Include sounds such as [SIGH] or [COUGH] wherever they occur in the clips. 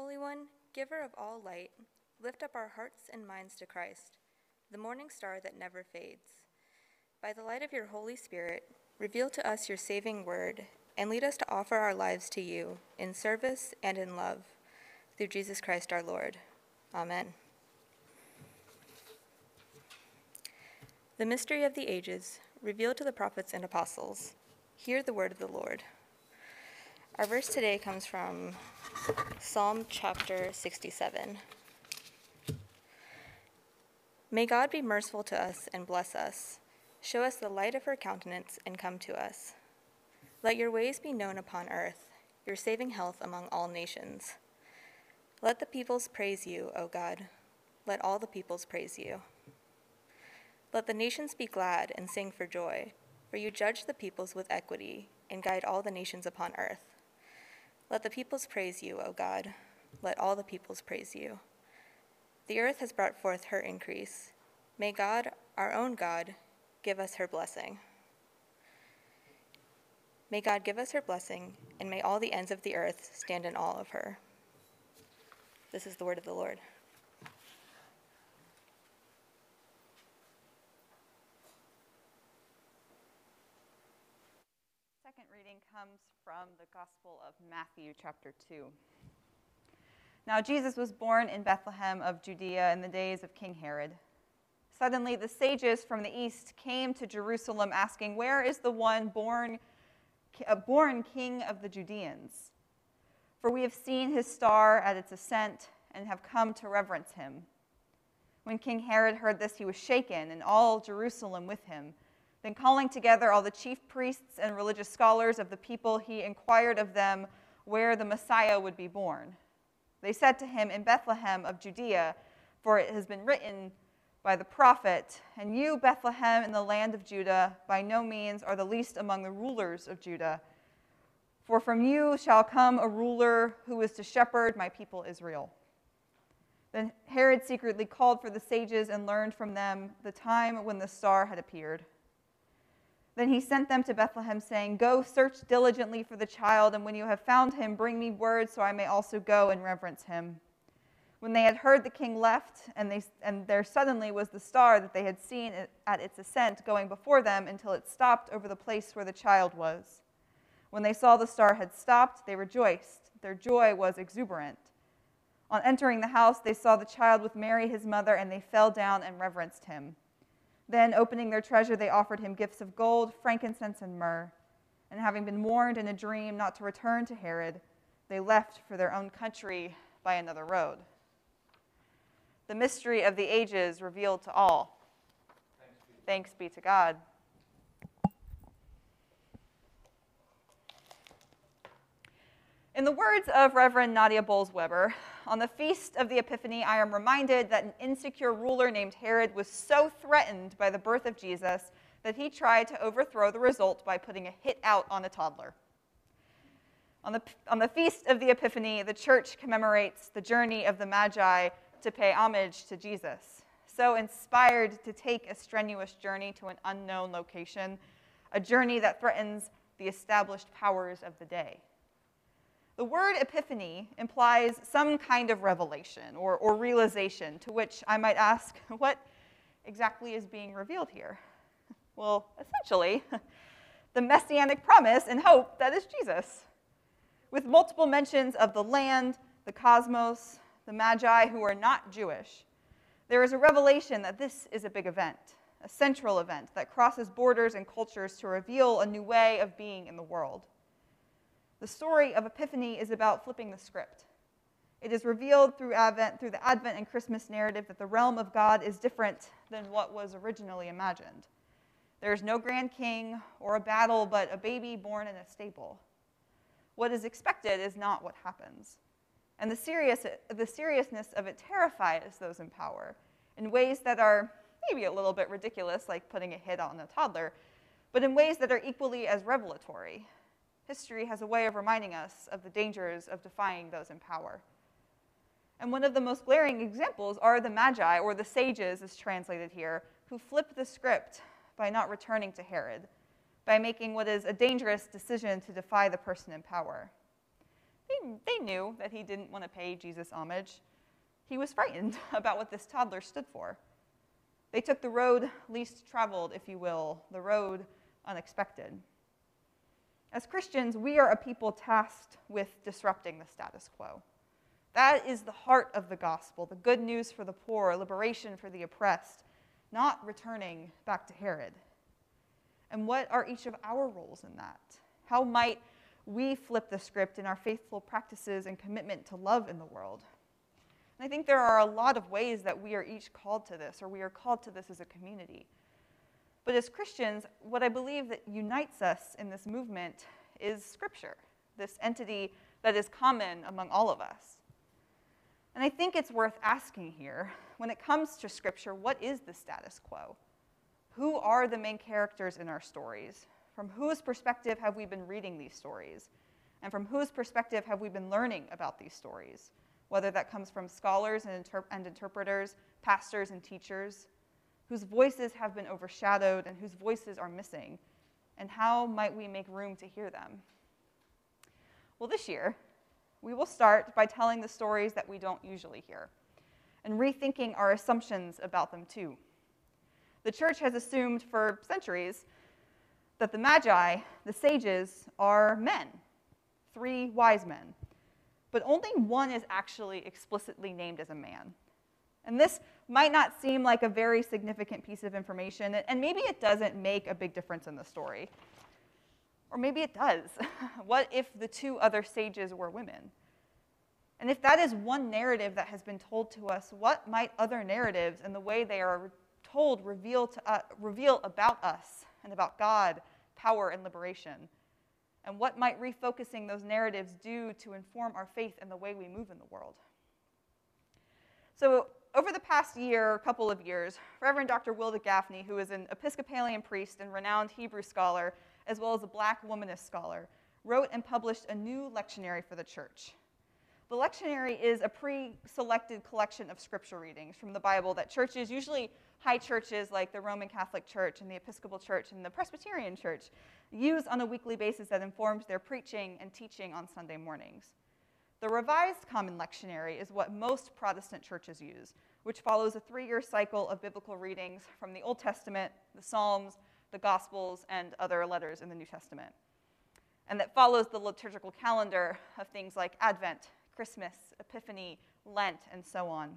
Holy One, giver of all light, lift up our hearts and minds to Christ, the morning star that never fades. By the light of your Holy Spirit, reveal to us your saving word and lead us to offer our lives to you in service and in love. Through Jesus Christ our Lord. Amen. The mystery of the ages, revealed to the prophets and apostles. Hear the word of the Lord. Our verse today comes from Psalm chapter 67. May God be merciful to us and bless us. Show us the light of her countenance and come to us. Let your ways be known upon earth, your saving health among all nations. Let the peoples praise you, O God. Let all the peoples praise you. Let the nations be glad and sing for joy, for you judge the peoples with equity and guide all the nations upon earth. Let the peoples praise you, O God. Let all the peoples praise you. The earth has brought forth her increase. May God, our own God, give us her blessing. May God give us her blessing, and may all the ends of the earth stand in awe of her. This is the word of the Lord. Second reading comes from the Gospel of Matthew, chapter 2. Now, Jesus was born in Bethlehem of Judea in the days of King Herod. Suddenly, the sages from the east came to Jerusalem asking, Where is the one born, born king of the Judeans? For we have seen his star at its ascent and have come to reverence him. When King Herod heard this, he was shaken, and all Jerusalem with him. Then, calling together all the chief priests and religious scholars of the people, he inquired of them where the Messiah would be born. They said to him, In Bethlehem of Judea, for it has been written by the prophet, And you, Bethlehem, in the land of Judah, by no means are the least among the rulers of Judah. For from you shall come a ruler who is to shepherd my people Israel. Then Herod secretly called for the sages and learned from them the time when the star had appeared. Then he sent them to Bethlehem, saying, Go search diligently for the child, and when you have found him, bring me word so I may also go and reverence him. When they had heard, the king left, and, they, and there suddenly was the star that they had seen at its ascent going before them until it stopped over the place where the child was. When they saw the star had stopped, they rejoiced. Their joy was exuberant. On entering the house, they saw the child with Mary, his mother, and they fell down and reverenced him. Then, opening their treasure, they offered him gifts of gold, frankincense, and myrrh. And having been warned in a dream not to return to Herod, they left for their own country by another road. The mystery of the ages revealed to all. Thanks be to God. In the words of Reverend Nadia Bolz-Weber, on the feast of the Epiphany, I am reminded that an insecure ruler named Herod was so threatened by the birth of Jesus that he tried to overthrow the result by putting a hit out on a toddler. On the, on the feast of the Epiphany, the church commemorates the journey of the Magi to pay homage to Jesus. So inspired to take a strenuous journey to an unknown location, a journey that threatens the established powers of the day. The word epiphany implies some kind of revelation or, or realization, to which I might ask, [LAUGHS] what exactly is being revealed here? Well, essentially, [LAUGHS] the messianic promise and hope that is Jesus, with multiple mentions of the land, the cosmos, the magi who are not Jewish. There is a revelation that this is a big event, a central event that crosses borders and cultures to reveal a new way of being in the world. The story of Epiphany is about flipping the script. It is revealed through Advent, through the Advent and Christmas narrative that the realm of God is different than what was originally imagined. There is no grand king or a battle, but a baby born in a stable. What is expected is not what happens. And the, serious, the seriousness of it terrifies those in power in ways that are maybe a little bit ridiculous, like putting a hit on a toddler, but in ways that are equally as revelatory, history has a way of reminding us of the dangers of defying those in power. And one of the most glaring examples are the Magi, or the sages, as translated here, who flip the script by not returning to Herod, by making what is a dangerous decision to defy the person in power. they, they knew that he didn't want to pay Jesus homage. He was frightened [LAUGHS] about what this toddler stood for. They took the road least traveled, if you will, the road unexpected. As Christians, we are a people tasked with disrupting the status quo. That is the heart of the gospel the good news for the poor, liberation for the oppressed, not returning back to Herod. And what are each of our roles in that? How might we flip the script in our faithful practices and commitment to love in the world? And I think there are a lot of ways that we are each called to this, or we are called to this as a community. But as Christians, what I believe that unites us in this movement is Scripture, this entity that is common among all of us. And I think it's worth asking here when it comes to Scripture, what is the status quo? Who are the main characters in our stories? From whose perspective have we been reading these stories? And from whose perspective have we been learning about these stories? Whether that comes from scholars and, and interpreters, pastors and teachers, whose voices have been overshadowed and whose voices are missing? And how might we make room to hear them? Well, this year, we will start by telling the stories that we don't usually hear and rethinking our assumptions about them too. The church has assumed for centuries that the Magi, the sages, are men, three wise men. But only one is actually explicitly named as a man. And this might not seem like a very significant piece of information, and maybe it doesn't make a big difference in the story. Or maybe it does. [LAUGHS] what if the two other sages were women? And if that is one narrative that has been told to us, what might other narratives and the way they are told reveal, to, uh, reveal about us and about God, power, and liberation? And what might refocusing those narratives do to inform our faith and the way we move in the world? So, over the past year, couple of years, Reverend Dr. Wilda Gafney, who is an Episcopalian priest and renowned Hebrew scholar, as well as a black womanist scholar, wrote and published a new lectionary for the church. The lectionary is a pre selected collection of scripture readings from the Bible that churches, usually high churches like the Roman Catholic Church and the Episcopal Church and the Presbyterian Church, use on a weekly basis that informs their preaching and teaching on Sunday mornings. The Revised Common Lectionary is what most Protestant churches use, which follows a three year cycle of biblical readings from the Old Testament, the Psalms, the Gospels, and other letters in the New Testament. And that follows the liturgical calendar of things like Advent, Christmas, Epiphany, Lent, and so on.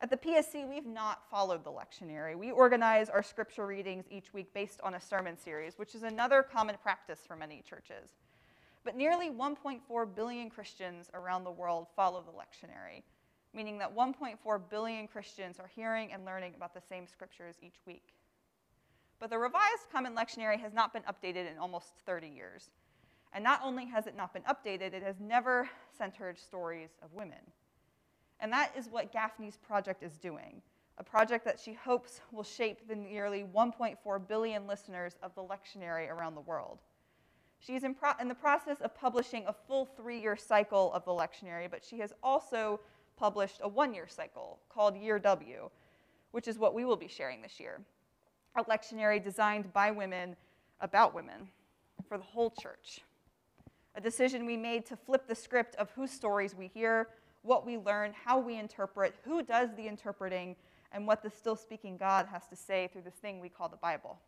At the PSC, we've not followed the lectionary. We organize our scripture readings each week based on a sermon series, which is another common practice for many churches. But nearly 1.4 billion Christians around the world follow the lectionary, meaning that 1.4 billion Christians are hearing and learning about the same scriptures each week. But the Revised Common Lectionary has not been updated in almost 30 years. And not only has it not been updated, it has never centered stories of women. And that is what Gafney's project is doing a project that she hopes will shape the nearly 1.4 billion listeners of the lectionary around the world. She's in, pro- in the process of publishing a full three year cycle of the lectionary, but she has also published a one year cycle called Year W, which is what we will be sharing this year. A lectionary designed by women about women for the whole church. A decision we made to flip the script of whose stories we hear, what we learn, how we interpret, who does the interpreting, and what the still speaking God has to say through this thing we call the Bible.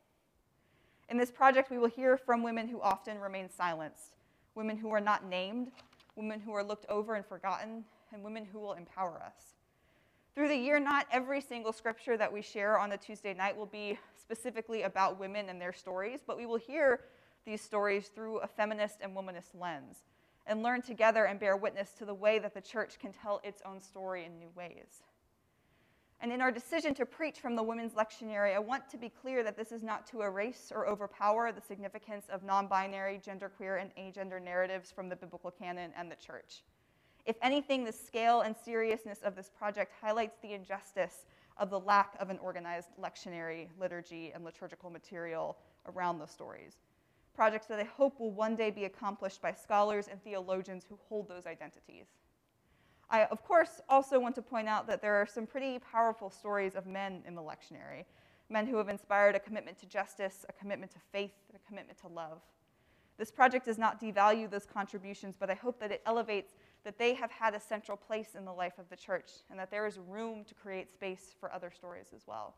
In this project, we will hear from women who often remain silenced, women who are not named, women who are looked over and forgotten, and women who will empower us. Through the year, not every single scripture that we share on a Tuesday night will be specifically about women and their stories, but we will hear these stories through a feminist and womanist lens and learn together and bear witness to the way that the church can tell its own story in new ways. And in our decision to preach from the women's lectionary, I want to be clear that this is not to erase or overpower the significance of non binary, genderqueer, and agender narratives from the biblical canon and the church. If anything, the scale and seriousness of this project highlights the injustice of the lack of an organized lectionary, liturgy, and liturgical material around those stories. Projects that I hope will one day be accomplished by scholars and theologians who hold those identities. I, of course, also want to point out that there are some pretty powerful stories of men in the lectionary men who have inspired a commitment to justice, a commitment to faith, a commitment to love. This project does not devalue those contributions, but I hope that it elevates that they have had a central place in the life of the church and that there is room to create space for other stories as well.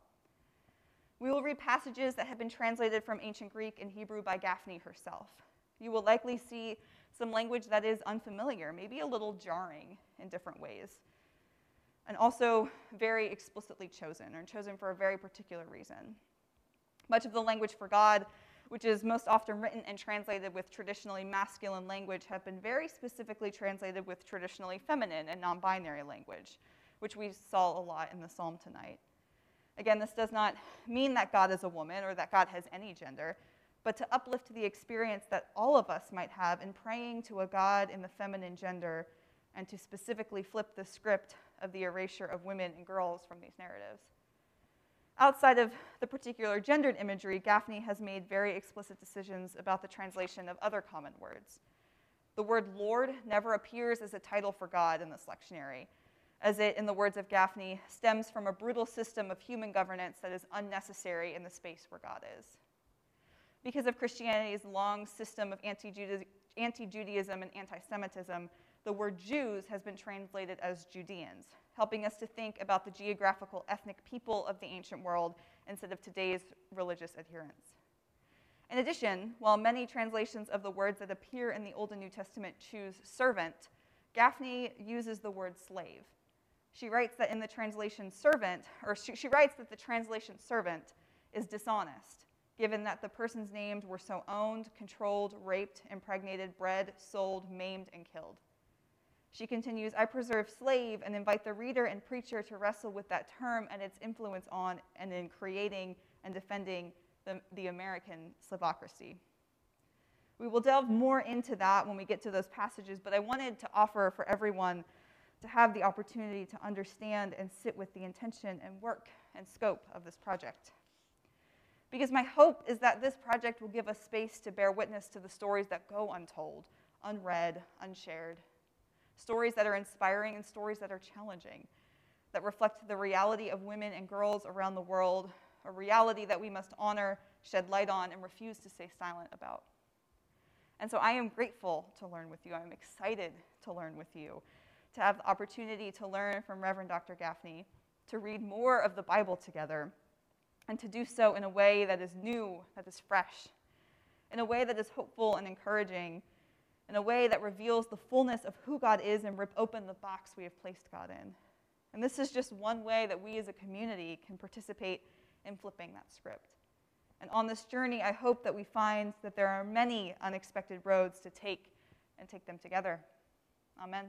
We will read passages that have been translated from ancient Greek and Hebrew by Gafney herself. You will likely see some language that is unfamiliar, maybe a little jarring in different ways, and also very explicitly chosen, or chosen for a very particular reason. Much of the language for God, which is most often written and translated with traditionally masculine language, have been very specifically translated with traditionally feminine and non binary language, which we saw a lot in the psalm tonight. Again, this does not mean that God is a woman or that God has any gender, but to uplift the experience that all of us might have in praying to a God in the feminine gender and to specifically flip the script of the erasure of women and girls from these narratives. Outside of the particular gendered imagery, Gafney has made very explicit decisions about the translation of other common words. The word Lord never appears as a title for God in this lectionary, as it, in the words of Gafney, stems from a brutal system of human governance that is unnecessary in the space where God is. Because of Christianity's long system of anti Judaism and anti Semitism, the word Jews has been translated as Judeans, helping us to think about the geographical ethnic people of the ancient world instead of today's religious adherents. In addition, while many translations of the words that appear in the Old and New Testament choose servant, Gafney uses the word slave she writes that in the translation servant, or she, she writes that the translation servant is dishonest, given that the persons named were so owned, controlled, raped, impregnated, bred, sold, maimed, and killed. She continues, I preserve slave and invite the reader and preacher to wrestle with that term and its influence on and in creating and defending the, the American slavocracy. We will delve more into that when we get to those passages, but I wanted to offer for everyone to have the opportunity to understand and sit with the intention and work and scope of this project. Because my hope is that this project will give us space to bear witness to the stories that go untold, unread, unshared. Stories that are inspiring and stories that are challenging, that reflect the reality of women and girls around the world, a reality that we must honor, shed light on, and refuse to stay silent about. And so I am grateful to learn with you. I'm excited to learn with you to have the opportunity to learn from Reverend Dr. Gafney, to read more of the Bible together, and to do so in a way that is new, that is fresh, in a way that is hopeful and encouraging, in a way that reveals the fullness of who God is and rip open the box we have placed God in. And this is just one way that we as a community can participate in flipping that script. And on this journey, I hope that we find that there are many unexpected roads to take and take them together. Amen.